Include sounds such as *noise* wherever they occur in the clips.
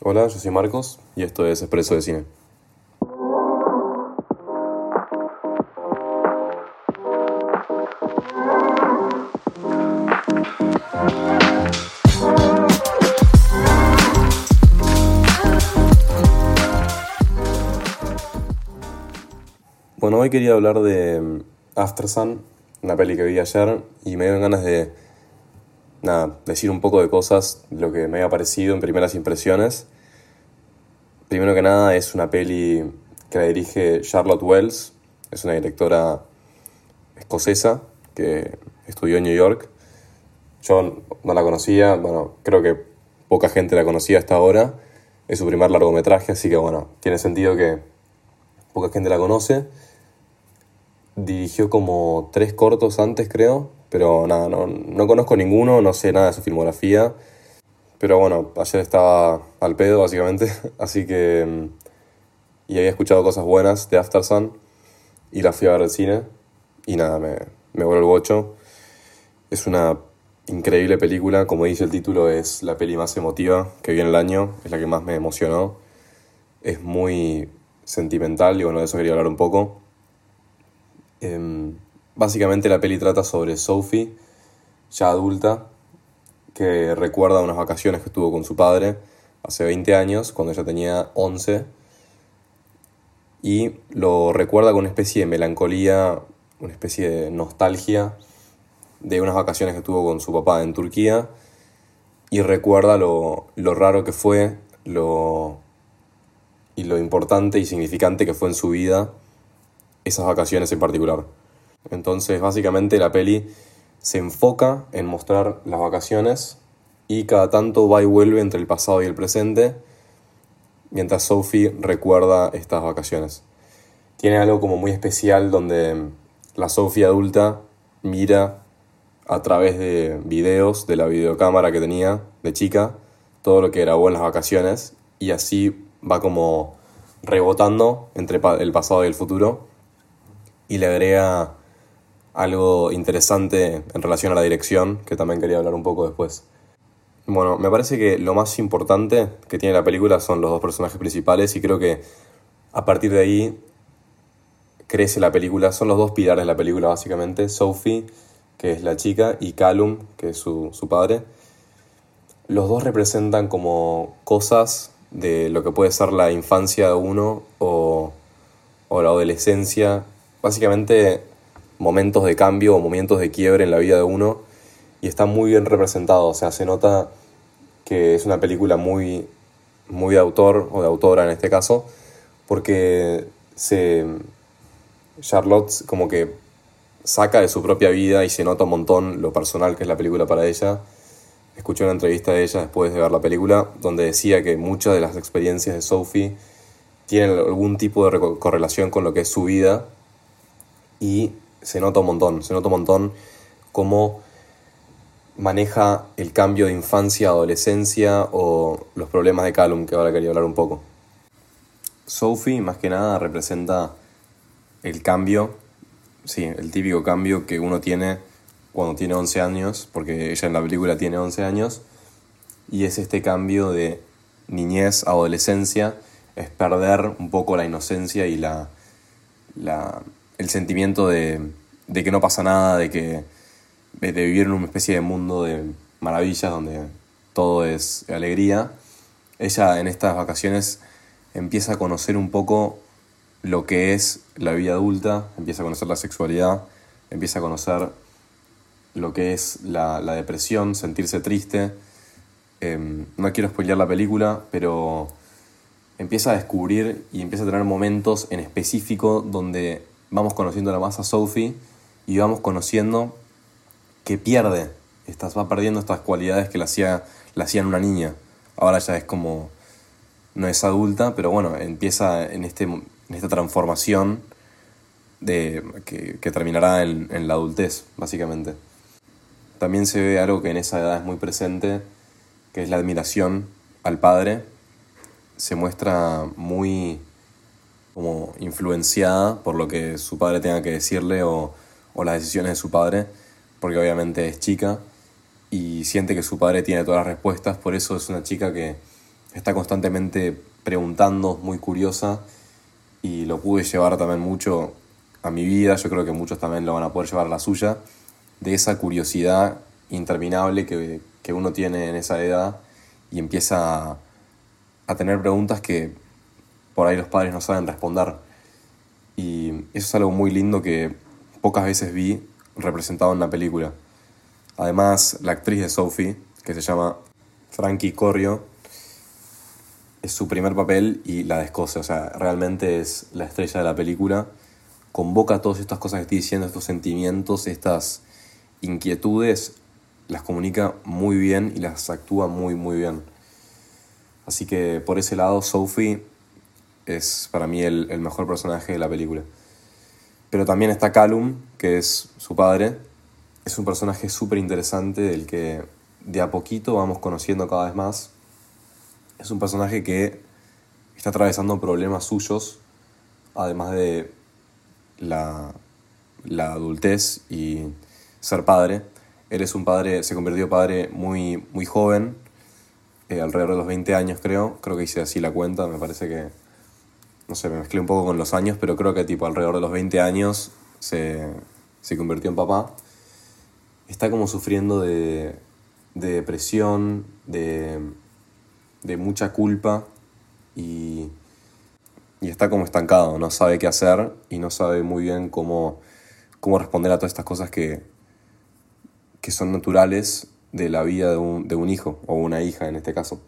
Hola, yo soy Marcos y esto es Expreso de Cine. Bueno, hoy quería hablar de mm, After Sun, una peli que vi ayer y me dieron ganas de nada, decir un poco de cosas, lo que me había parecido en primeras impresiones. Primero que nada es una peli que la dirige Charlotte Wells, es una directora escocesa que estudió en New York. Yo no la conocía, bueno, creo que poca gente la conocía hasta ahora. Es su primer largometraje, así que bueno, tiene sentido que poca gente la conoce. Dirigió como tres cortos antes, creo, pero nada, no, no conozco ninguno, no sé nada de su filmografía. Pero bueno, ayer estaba al pedo, básicamente, *laughs* así que. mm, Y había escuchado cosas buenas de After Sun y la fui a ver al cine. Y nada, me, me voló el bocho. Es una increíble película, como dice el título, es la peli más emotiva que vi en el año, es la que más me emocionó. Es muy sentimental y bueno, de eso quería hablar un poco. Em, básicamente la peli trata sobre Sophie, ya adulta, que recuerda unas vacaciones que tuvo con su padre hace 20 años, cuando ella tenía 11, y lo recuerda con una especie de melancolía, una especie de nostalgia de unas vacaciones que tuvo con su papá en Turquía, y recuerda lo, lo raro que fue, lo, y lo importante y significante que fue en su vida esas vacaciones en particular. Entonces, básicamente la peli se enfoca en mostrar las vacaciones y cada tanto va y vuelve entre el pasado y el presente, mientras Sophie recuerda estas vacaciones. Tiene algo como muy especial donde la Sophie adulta mira a través de videos de la videocámara que tenía de chica todo lo que grabó en las vacaciones y así va como rebotando entre el pasado y el futuro y le agrega algo interesante en relación a la dirección, que también quería hablar un poco después. Bueno, me parece que lo más importante que tiene la película son los dos personajes principales y creo que a partir de ahí crece la película. Son los dos pilares de la película básicamente. Sophie, que es la chica, y Callum, que es su, su padre. Los dos representan como cosas de lo que puede ser la infancia de uno o, o la adolescencia. Básicamente momentos de cambio o momentos de quiebre en la vida de uno y está muy bien representado. O sea, se nota que es una película muy, muy de autor o de autora en este caso, porque se, Charlotte como que saca de su propia vida y se nota un montón lo personal que es la película para ella. Escuché una entrevista de ella después de ver la película donde decía que muchas de las experiencias de Sophie tienen algún tipo de correlación con lo que es su vida y se nota un montón, se nota un montón cómo maneja el cambio de infancia adolescencia o los problemas de Callum, que ahora quería hablar un poco. Sophie, más que nada, representa el cambio, sí, el típico cambio que uno tiene cuando tiene 11 años, porque ella en la película tiene 11 años, y es este cambio de niñez adolescencia, es perder un poco la inocencia y la, la- el sentimiento de, que no pasa nada, de que de vivir en una especie de mundo de maravillas donde todo es alegría. Ella en estas vacaciones empieza a conocer un poco lo que es la vida adulta, empieza a conocer la sexualidad, empieza a conocer lo que es la, la depresión, sentirse triste. Em, no quiero spoilear la película, pero empieza a descubrir y empieza a tener momentos en específico donde vamos conociendo la más a Sophie y vamos conociendo que pierde, estas, va perdiendo estas cualidades que la, hacía, la hacían una niña. Ahora ya es como, no es adulta, pero bueno, empieza en, este, en esta transformación de, que, que terminará en, en la adultez, básicamente. También se ve algo que en esa edad es muy presente, que es la admiración al padre. Se muestra muy como influenciada por lo que su padre tenga que decirle o, las decisiones de su padre, porque obviamente es chica y siente que su padre tiene todas las respuestas, por eso es una chica que está constantemente preguntando, muy curiosa, y lo pude llevar también mucho a mi vida, yo creo que muchos también lo van a poder llevar a la suya, de esa curiosidad interminable que, que uno tiene en esa edad y empieza a tener preguntas que por ahí los padres no saben responder. Y eso es algo muy lindo que pocas veces vi representado en la película. Además, la actriz de Sophie, que se llama Frankie Corrio, es su primer papel y la descoce, o sea, realmente es la estrella de la película. Convoca todas estas cosas que estoy diciendo, estos sentimientos, estas inquietudes, las comunica muy bien y las actúa muy, muy bien. Así que por ese lado, Sophie es para mí el, mejor personaje de la película. Pero también está Callum, que es su padre. Es un personaje súper interesante del que de a poquito vamos conociendo cada vez más. Es un personaje que está atravesando problemas suyos, además de la, la adultez y ser padre. Él es un padre, se convirtió padre muy, muy joven, eh, alrededor de los 20 años creo. Creo que hice así la cuenta, me parece que no sé, me mezclé un poco con los años, pero creo que tipo alrededor de los 20 años se, se convirtió en papá. Está como sufriendo de, de depresión, de, de, mucha culpa y, y, está como estancado, no sabe qué hacer y no sabe muy bien cómo, cómo responder a todas estas cosas que, que son naturales de la vida de un, de un hijo o una hija en este caso.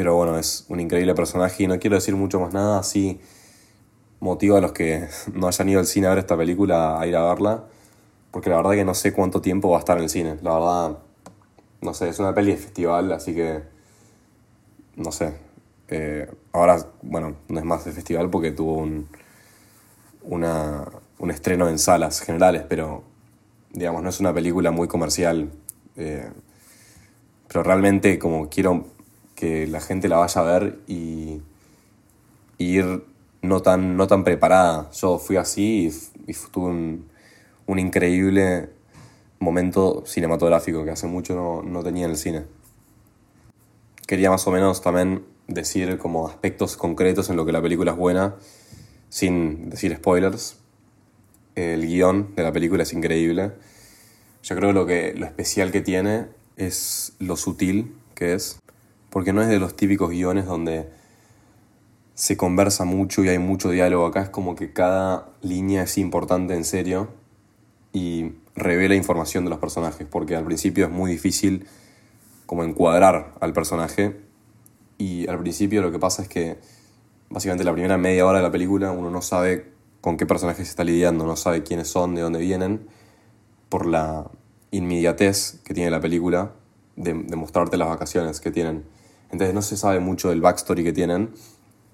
Pero bueno, es un increíble personaje y no quiero decir mucho más nada, así motivo a los que *laughs* no hayan ido al cine a ver esta película a ir a verla, porque la verdad que no sé cuánto tiempo va a estar en el cine, la verdad, no sé, es una peli de festival, así que, no sé, eh, ahora, bueno, no es más de festival porque tuvo un, una, un estreno en salas generales, pero, digamos, no es una película muy comercial, eh, pero realmente como quiero que la gente la vaya a ver y, ir no tan, no tan preparada. Yo fui así y, tuve un, un, increíble momento cinematográfico que hace mucho no, no tenía en el cine. Quería más o menos también decir como aspectos concretos en lo que la película es buena, sin decir spoilers. El guion de la película es increíble. Yo creo lo, que lo especial que tiene es lo sutil que es porque no es de los típicos guiones donde se conversa mucho y hay mucho diálogo. Acá es como que cada línea es importante en serio y revela información de los personajes, porque al principio es muy difícil como encuadrar al personaje y al principio lo que pasa es que básicamente la primera media hora de la película uno no sabe con qué personajes se está lidiando, no sabe quiénes son, de dónde vienen, por la inmediatez que tiene la película de, de mostrarte las vacaciones que tienen. Entonces no se sabe mucho del backstory que tienen,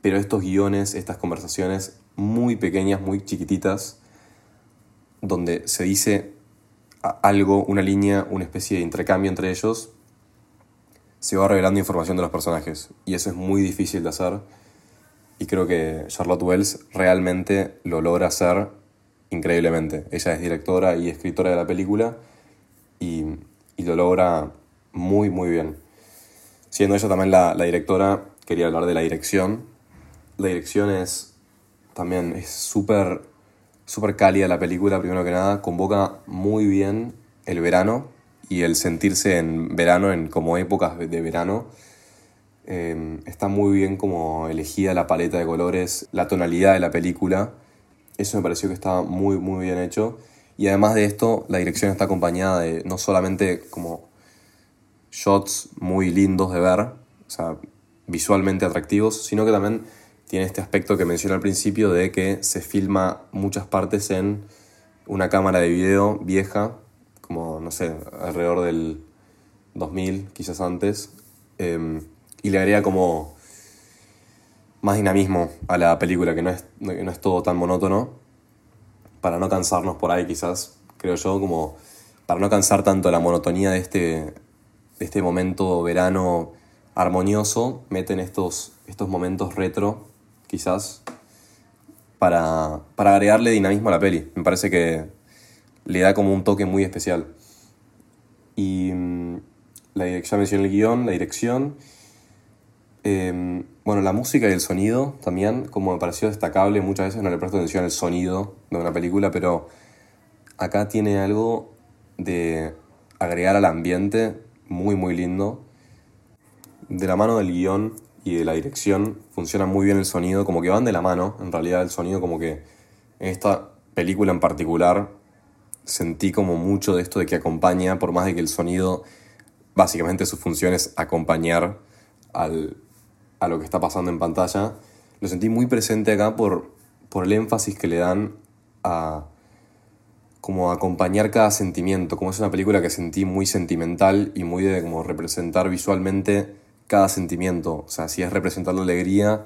pero estos guiones, estas conversaciones muy pequeñas, muy chiquititas, donde se dice algo, una línea, una especie de intercambio entre ellos, se va revelando información de los personajes. Y eso es muy difícil de hacer. Y creo que Charlotte Wells realmente lo logra hacer increíblemente. Ella es directora y escritora de la película y, y lo logra muy, muy bien. Siendo ella también la, directora, quería hablar de la dirección. La dirección es también es súper súper cálida la película, primero que nada, convoca muy bien el verano y el sentirse en verano, en como épocas de verano. Eh, está muy bien como elegida la paleta de colores, la tonalidad de la película. Eso me pareció que estaba muy, muy bien hecho. Y además de esto, la dirección está acompañada de no solamente como shots muy lindos de ver, o sea, visualmente atractivos, sino que también tiene este aspecto que mencioné al principio de que se filma muchas partes en una cámara de video vieja, como, no sé, alrededor del 2000, quizás antes, em, y le agrega como más dinamismo a la película, que no es, no es todo tan monótono, para no cansarnos por ahí quizás, creo yo, como para no cansar tanto la monotonía de este, este momento verano armonioso, meten estos, estos momentos retro, quizás, para, para agregarle dinamismo a la peli. Me parece que le da como un toque muy especial. Y mm, la, ya mencioné el guion, la dirección. Em, bueno, la música y el sonido también, como me pareció destacable, muchas veces no le presto atención al sonido de una película, pero acá tiene algo de agregar al ambiente muy, muy lindo. De la mano del guion y de la dirección funciona muy bien el sonido, como que van de la mano, en realidad el sonido como que en esta película en particular sentí como mucho de esto de que acompaña, por más de que el sonido, básicamente su función es acompañar al, a lo que está pasando en pantalla, lo sentí muy presente acá por, por el énfasis que le dan a como acompañar cada sentimiento, como es una película que sentí muy sentimental y muy de como representar visualmente cada sentimiento, o sea, si es representar la alegría,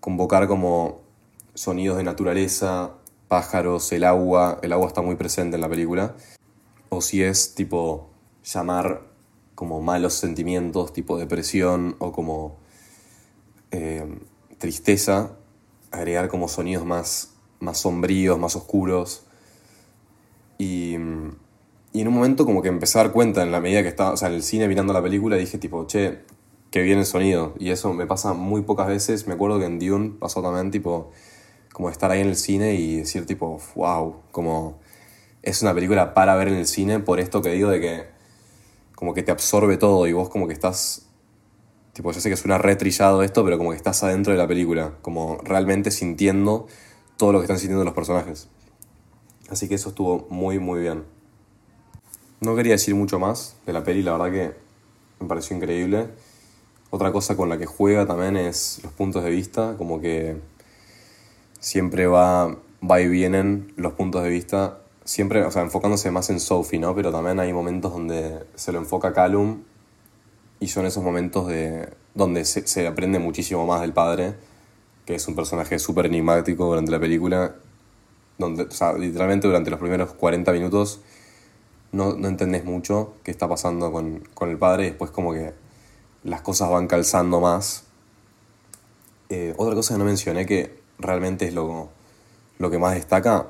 convocar como sonidos de naturaleza, pájaros, el agua, el agua está muy presente en la película, o si es tipo llamar como malos sentimientos, tipo depresión o como eh, tristeza, agregar como sonidos más, más sombríos, más oscuros. Y, en un momento como que empecé a dar cuenta en la medida que estaba, en el cine mirando la película, dije tipo, che, que viene el sonido. Y eso me pasa muy pocas veces. Me acuerdo que en Dune pasó también, tipo, como estar ahí en el cine y decir tipo, wow, como es una película para ver en el cine por esto que digo de que como que te absorbe todo y vos como que estás, tipo, yo sé que suena retrillado esto, pero como que estás adentro de la película, como realmente sintiendo todo lo que están sintiendo los personajes. Así que eso estuvo muy, muy bien. No quería decir mucho más de la peli, la verdad que me pareció increíble. Otra cosa con la que juega también es los puntos de vista, como que siempre va, va y vienen los puntos de vista, siempre, o sea, enfocándose más en Sophie, ¿no? Pero también hay momentos donde se lo enfoca Callum y son esos momentos de, donde se, se aprende muchísimo más del padre, que es un personaje súper enigmático durante la película, donde, o sea, literalmente durante los primeros 40 minutos no, no entendés mucho qué está pasando con, con, el padre y después como que las cosas van calzando más. Eh, otra cosa que no mencioné que realmente es lo, lo que más destaca,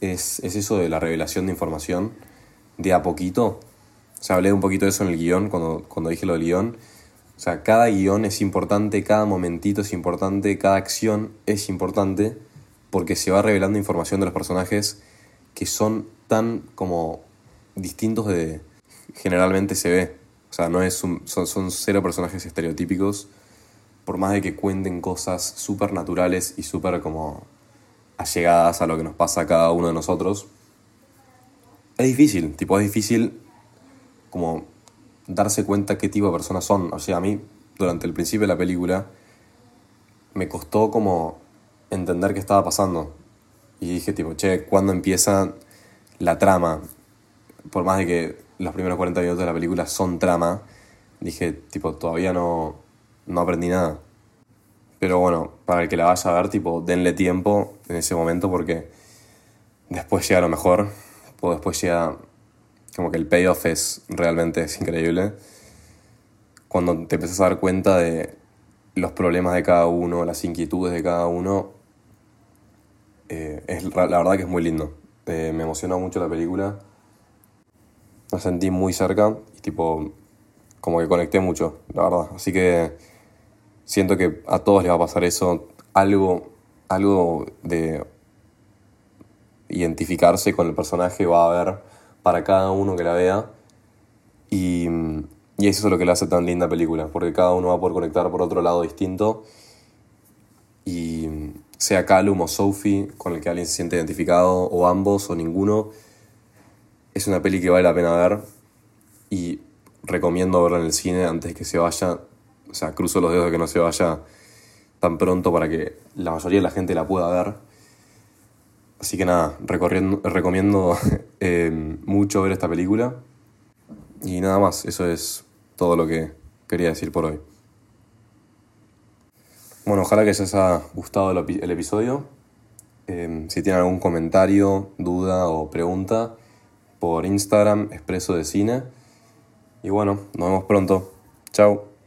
es, eso de la revelación de información de a poquito. O sea, hablé un poquito de eso en el guion, cuando, cuando dije lo del guion. O sea, cada guion es importante, cada momentito es importante, cada acción es importante, porque se va revelando información de los personajes que son tan como distintos de generalmente se ve. O sea, no es son, son cero personajes estereotípicos por más de que cuenten cosas súper naturales y súper como allegadas a lo que nos pasa a cada uno de nosotros, es difícil, tipo, es difícil como darse cuenta qué tipo de personas son. O sea, a mí, durante el principio de la película, me costó como entender qué estaba pasando. Y dije, tipo, che, ¿cuándo empieza la trama? Por más de que los primeros 40 minutos de la película son trama, dije, tipo, todavía no, no aprendí nada. Pero bueno, para el que la vaya a ver, tipo, denle tiempo en ese momento porque después llega lo mejor, o después llega como que el payoff es realmente es increíble. Cuando te empiezas a dar cuenta de los problemas de cada uno, las inquietudes de cada uno, eh, es, la verdad que es muy lindo. Eh, me emocionó mucho la película. Me sentí muy cerca y tipo, como que conecté mucho, la verdad. Así que Siento que a todos les va a pasar eso, algo, algo de identificarse con el personaje va a haber para cada uno que la vea. Y, y eso es lo que le hace tan linda película, porque cada uno va a poder conectar por otro lado distinto. Y sea Callum o Sophie, con el que alguien se siente identificado, o ambos, o ninguno, es una peli que vale la pena ver. Y recomiendo verla en el cine antes que se vaya o sea, cruzo los dedos de que no se vaya tan pronto para que la mayoría de la gente la pueda ver. Así que nada, recomiendo *laughs* eh, mucho ver esta película. Y nada más, eso es todo lo que quería decir por hoy. Bueno, ojalá que les haya gustado el, episodio. Eh, si tienen algún comentario, duda o pregunta, por Instagram, Expreso de Cine. Y bueno, nos vemos pronto. Chao.